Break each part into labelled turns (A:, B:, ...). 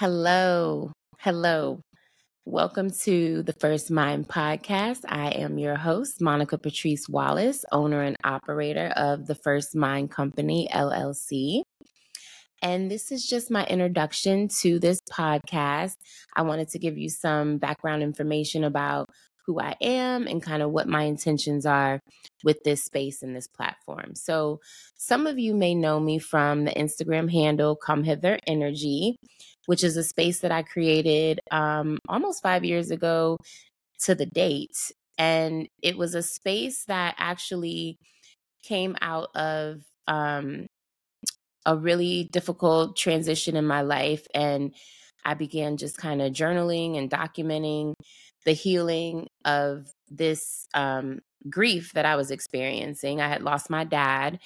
A: Hello. Hello. Welcome to the First Mind podcast. I am your host, Monica Patrice Wallace, owner and operator of the First Mind Company, LLC. And this is just my introduction to this podcast. I wanted to give you some background information about who I am and kind of what my intentions are with this space and this platform. So, some of you may know me from the Instagram handle Come Hither Energy, which is a space that I created um, almost five years ago to the date. And it was a space that actually came out of um, a really difficult transition in my life. And I began just kind of journaling and documenting the healing of this um, grief that I was experiencing. I had lost my dad,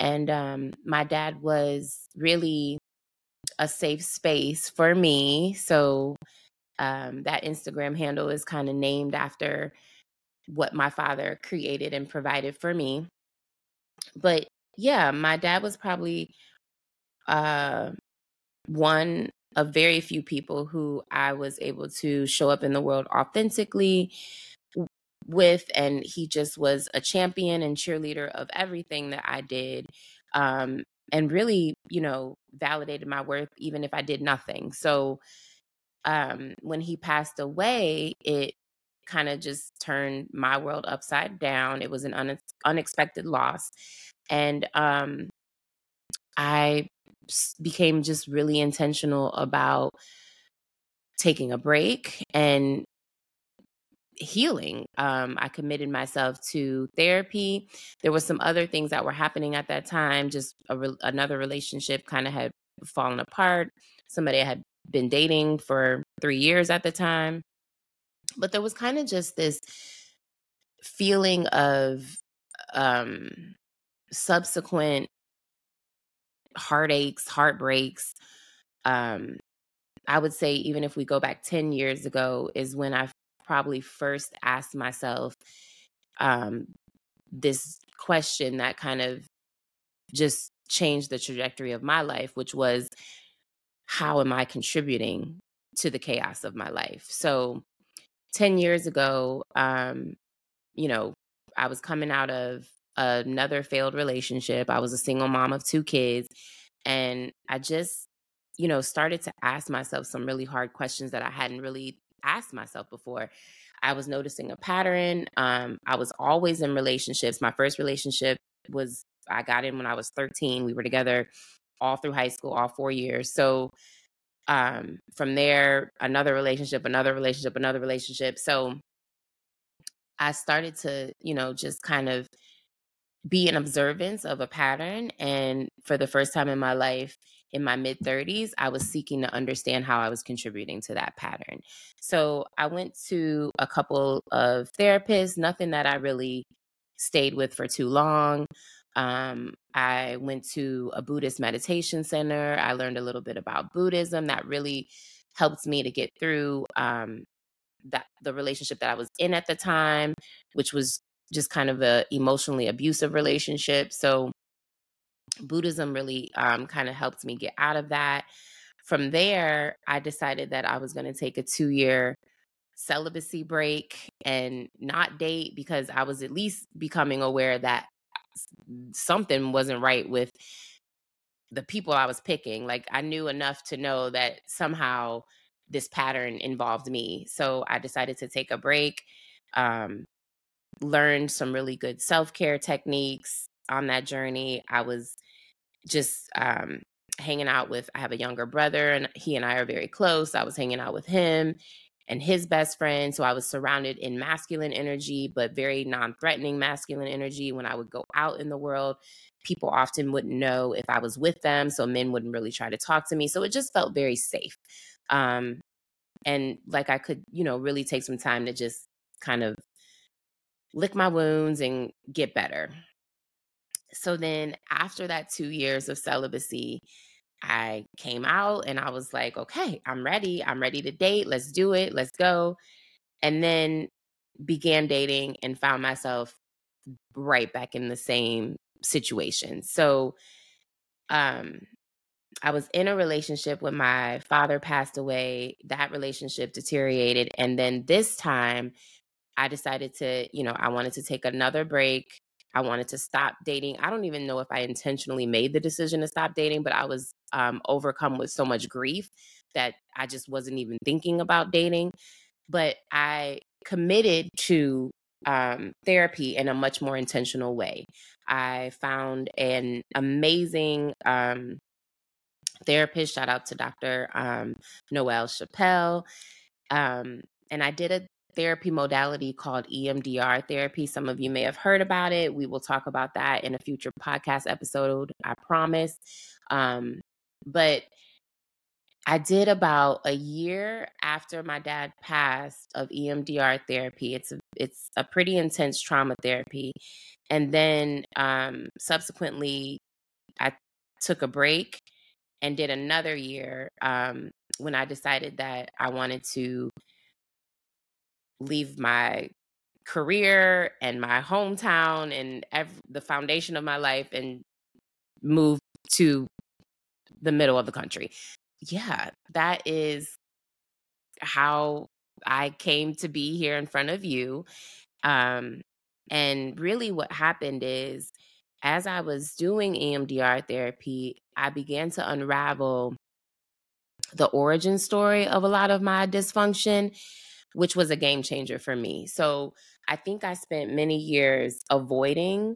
A: and um, my dad was really a safe space for me. So um, that Instagram handle is kind of named after what my father created and provided for me. But yeah, my dad was probably uh, one of very few people who I was able to show up in the world authentically with. And he just was a champion and cheerleader of everything that I did. Um, and really, you know, validated my worth even if I did nothing. So um, when he passed away, it kind of just turned my world upside down. It was an une- unexpected loss. And um, I became just really intentional about taking a break and healing. Um, I committed myself to therapy. There was some other things that were happening at that time. Just re- another relationship kind of had fallen apart. Somebody had been dating for three years at the time. But there was kind of just this feeling of um, subsequent heartaches, heartbreaks. Um, I would say, even if we go back 10 years ago, is when I probably first asked myself um, this question that kind of just changed the trajectory of my life, which was, how am I contributing to the chaos of my life? So, 10 years ago, um, you know, I was coming out of another failed relationship. I was a single mom of two kids. And I just, you know, started to ask myself some really hard questions that I hadn't really asked myself before. I was noticing a pattern. Um, I was always in relationships. My first relationship was, I got in when I was 13. We were together all through high school, all four years. So um, from there, another relationship, another relationship, another relationship. So I started to, you know, just kind of be an observance of a pattern. And for the first time in my life, in my mid 30s, I was seeking to understand how I was contributing to that pattern. So I went to a couple of therapists, nothing that I really stayed with for too long. Um, I went to a Buddhist meditation center. I learned a little bit about Buddhism that really helped me to get through um, that the relationship that I was in at the time, which was just kind of a emotionally abusive relationship. So Buddhism really um, kind of helped me get out of that. From there, I decided that I was going to take a two year celibacy break and not date because I was at least becoming aware that something wasn't right with the people I was picking. Like I knew enough to know that somehow this pattern involved me. So I decided to take a break. Um, learned some really good self care techniques on that journey. I was just um, hanging out with, I have a younger brother, and he and I are very close. I was hanging out with him and his best friend. So I was surrounded in masculine energy, but very non threatening masculine energy. When I would go out in the world, people often wouldn't know if I was with them. So men wouldn't really try to talk to me. So it just felt very safe. Um, and like I could, you know, really take some time to just kind of lick my wounds and get better. So then after that 2 years of celibacy, I came out and I was like, okay, I'm ready. I'm ready to date. Let's do it. Let's go. And then began dating and found myself right back in the same situation. So um I was in a relationship when my father passed away. That relationship deteriorated. And then this time, I decided to, you know, I wanted to take another break. I wanted to stop dating. I don't even know if I intentionally made the decision to stop dating, but I was um, overcome with so much grief that I just wasn't even thinking about dating. But I committed to um, therapy in a much more intentional way. I found an amazing um, therapist. Shout out to Dr. Um, Noel Chappelle. Um, and I did a therapy modality called EMDR therapy. Some of you may have heard about it. We will talk about that in a future podcast episode, I promise. Um, but I did about a year after my dad passed of EMDR therapy. It's a, it's a pretty intense trauma therapy. And then um, subsequently, I took a break and did another year um, when I decided that I wanted to leave my career and my hometown and ev- the foundation of my life and move to the middle of the country. Yeah, that is how I came to be here in front of you. Um, and really, what happened is as I was doing EMDR therapy, I began to unravel the origin story of a lot of my dysfunction which was a game changer for me. So I think I spent many years avoiding,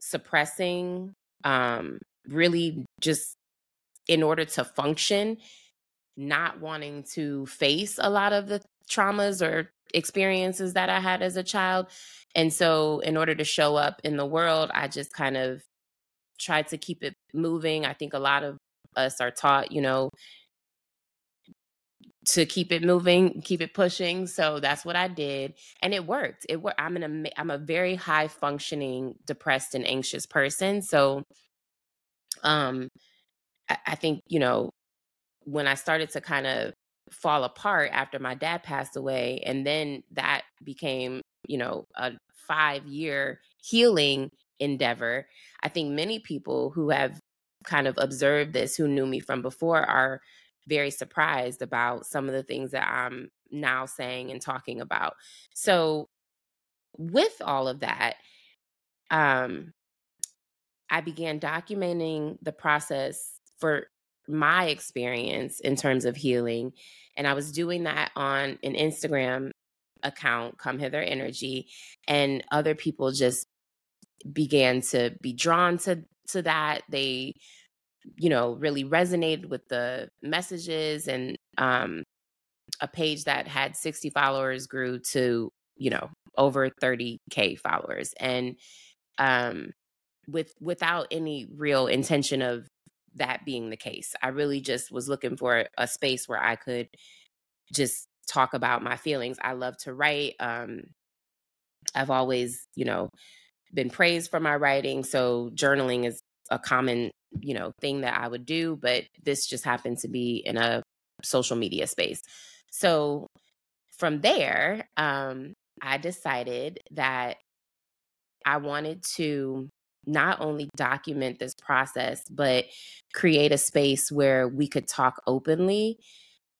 A: suppressing, um, really just in order to function, not wanting to face a lot of the traumas or experiences that I had as a child. And so, in order to show up in the world, I just kind of tried to keep it moving. I think a lot of us are taught, you know, to keep it moving, keep it pushing. So that's what I did, and it worked. It worked. I'm an I'm a very high functioning, depressed and anxious person. So, um, I, I think you know when I started to kind of fall apart after my dad passed away, and then that became you know a five year healing endeavor. I think many people who have kind of observed this, who knew me from before, are very surprised about some of the things that I'm now saying and talking about. So, with all of that, um, I began documenting the process for my experience in terms of healing. And I was doing that on an Instagram account, Come Hither Energy, and other people just began to be drawn to to that. They you know, really resonated with the messages and um, a page that had 60 followers grew to, you know, over 30k followers and um with without any real intention of that being the case. I really just was looking for a space where I could just talk about my feelings. I love to write. Um I've always, you know, been praised for my writing, so journaling is a common you know thing that i would do but this just happened to be in a social media space. So from there um i decided that i wanted to not only document this process but create a space where we could talk openly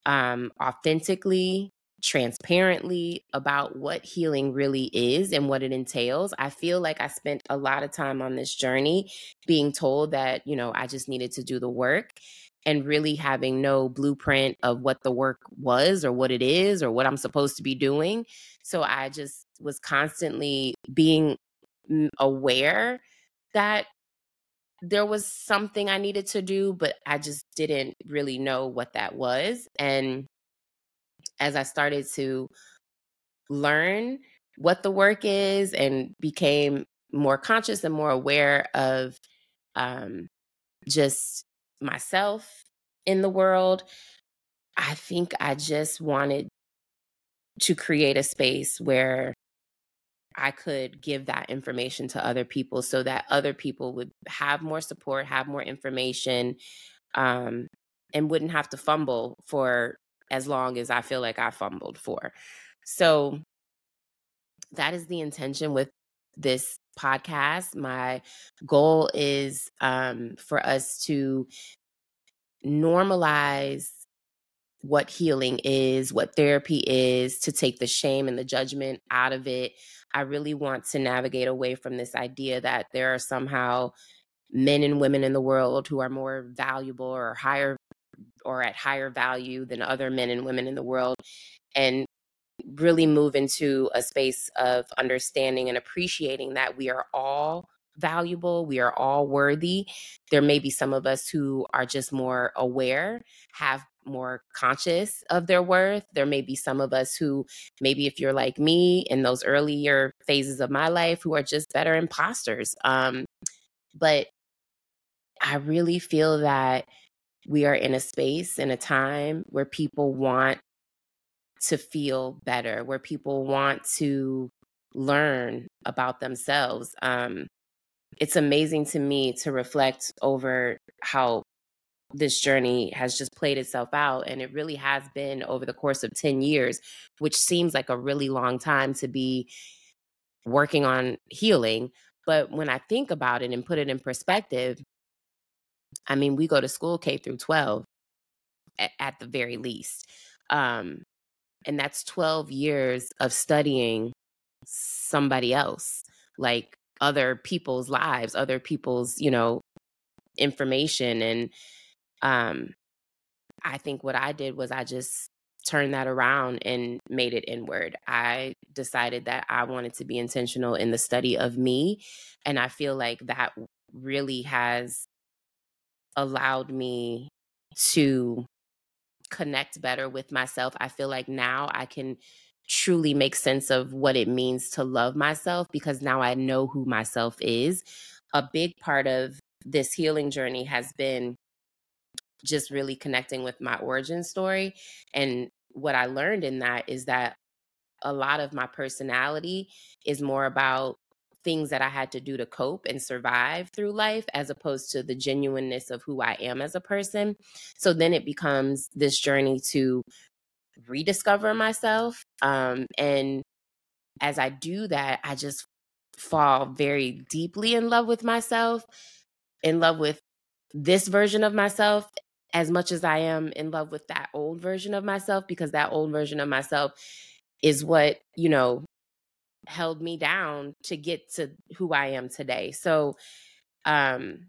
A: um authentically transparently about what healing really is and what it entails. I feel like I spent a lot of time on this journey being told that, you know, I just needed to do the work and really having no blueprint of what the work was or what it is or what I'm supposed to be doing. So I just was constantly being aware that there was something I needed to do, but I just didn't really know what that was. And as I started to learn what the work is and became more conscious and more aware of um, just myself in the world, I think I just wanted to create a space where I could give that information to other people so that other people would have more support, have more information, um, and wouldn't have to fumble for as long as I feel like I fumbled for. So that is the intention with this podcast. My goal is um, for us to normalize what healing is, what therapy is, to take the shame and the judgment out of it. I really want to navigate away from this idea that there are somehow men and women in the world who are more valuable or higher or at higher value than other men and women in the world and really move into a space of understanding and appreciating that we are all valuable. We are all worthy. There may be some of us who are just more aware, have more conscious of their worth. There may be some of us who, maybe if you're like me in those earlier phases of my life, who are just better imposters. Um, but I really feel that we are in a space in a time where people want to feel better, where people want to learn about themselves. Um, it's amazing to me to reflect over how this journey has just played itself out. And it really has been over the course of 10 years, which seems like a really long time to be working on healing. But when I think about it and put it in perspective, I mean, we go to school K through 12 at, at the very least. Um, and that's 12 years of studying somebody else, like other people's lives, other people's, you know, information. And um, I think what I did was I just turned that around and made it inward. I decided that I wanted to be intentional in the study of me. And I feel like that really has allowed me to connect better with myself. I feel like now I can truly make sense of what it means to love myself because now I know who myself is. A big part of this healing journey has been just really connecting with my origin story. And what I learned in that is that a lot of my personality is more about things that I had to do to cope and survive through life as opposed to the genuineness of who I am as a person. So then it becomes this journey to rediscover myself. Um, and as I do that, I just fall very deeply in love with myself, in love with this version of myself as much as I am in love with that old version of myself, because that old version of myself is what, you know, held me down to get to who I am today. So, um,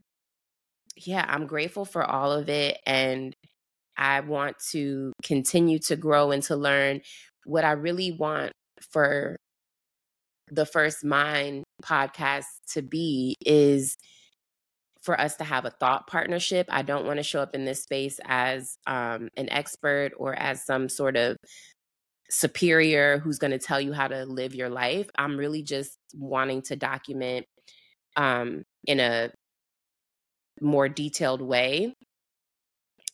A: yeah, I'm grateful for all of it. And I want to continue to grow and to learn what I really want for the First Mind podcast to be is for us to have a thought partnership. I don't want to show up in this space as um, an expert or as some sort of superior who's going to tell you how to live your life. I'm really just wanting to document um, in a more detailed way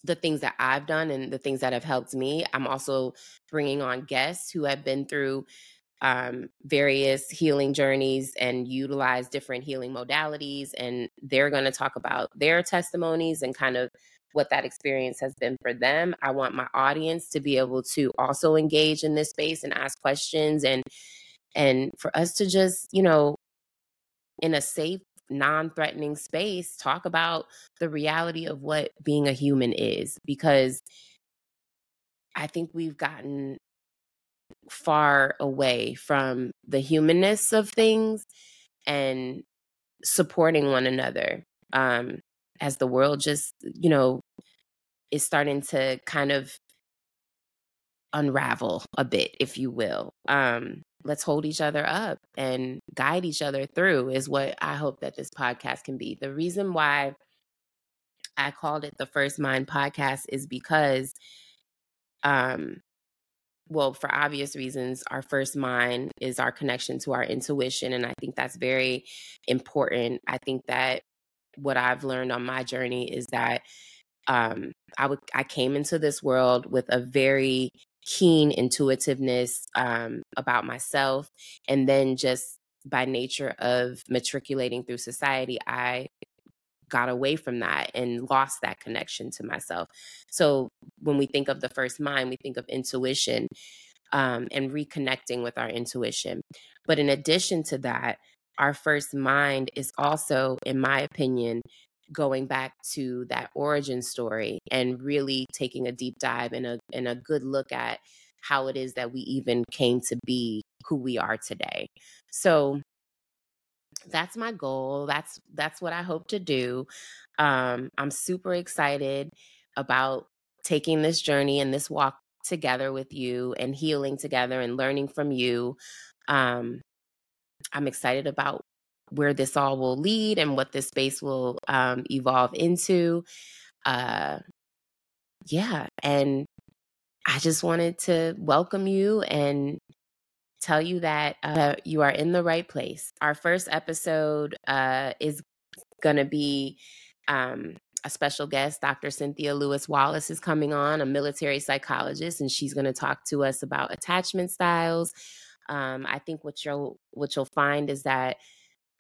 A: the things that I've done and the things that have helped me. I'm also bringing on guests who have been through um, various healing journeys and utilize different healing modalities. And they're going to talk about their testimonies and kind of what that experience has been for them. I want my audience to be able to also engage in this space and ask questions and and for us to just, you know, in a safe non-threatening space talk about the reality of what being a human is because I think we've gotten far away from the humanness of things and supporting one another um, as the world just, you know, is starting to kind of unravel a bit, if you will. Um, let's hold each other up and guide each other through, is what I hope that this podcast can be. The reason why I called it the First Mind podcast is because um well, for obvious reasons, our first mind is our connection to our intuition. And I think that's very important. I think that what I've learned on my journey is that um, I came into this world with a very keen intuitiveness um, about myself, and then just by nature of matriculating through society, I got away from that and lost that connection to myself. So when we think of the first mind, we think of intuition um, and reconnecting with our intuition. But in addition to that, our first mind is also, in my opinion, going back to that origin story and really taking a deep dive and a and a good look at how it is that we even came to be who we are today. So that's my goal. That's that's what I hope to do. Um, I'm super excited about taking this journey and this walk together with you and healing together and learning from you. Um, I'm excited about where this all will lead and what this space will um, evolve into. Uh, yeah, and I just wanted to welcome you and tell you that uh, you are in the right place. Our first episode uh, is going to be um, a special guest. Dr. Cynthia Lewis Wallace is coming on, a military psychologist, and she's going to talk to us about attachment styles. Um, I think what you'll what you'll find is that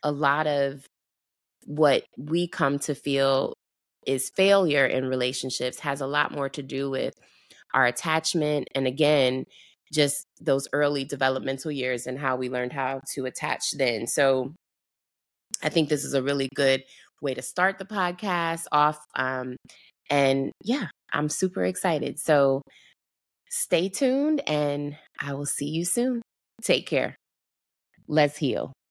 A: a lot of what we come to feel is failure in relationships has a lot more to do with our attachment and again just those early developmental years and how we learned how to attach then. So i think this is a really good way to start the podcast off um, and yeah i'm super excited. So stay tuned and i will see you soon. Take care. Let's heal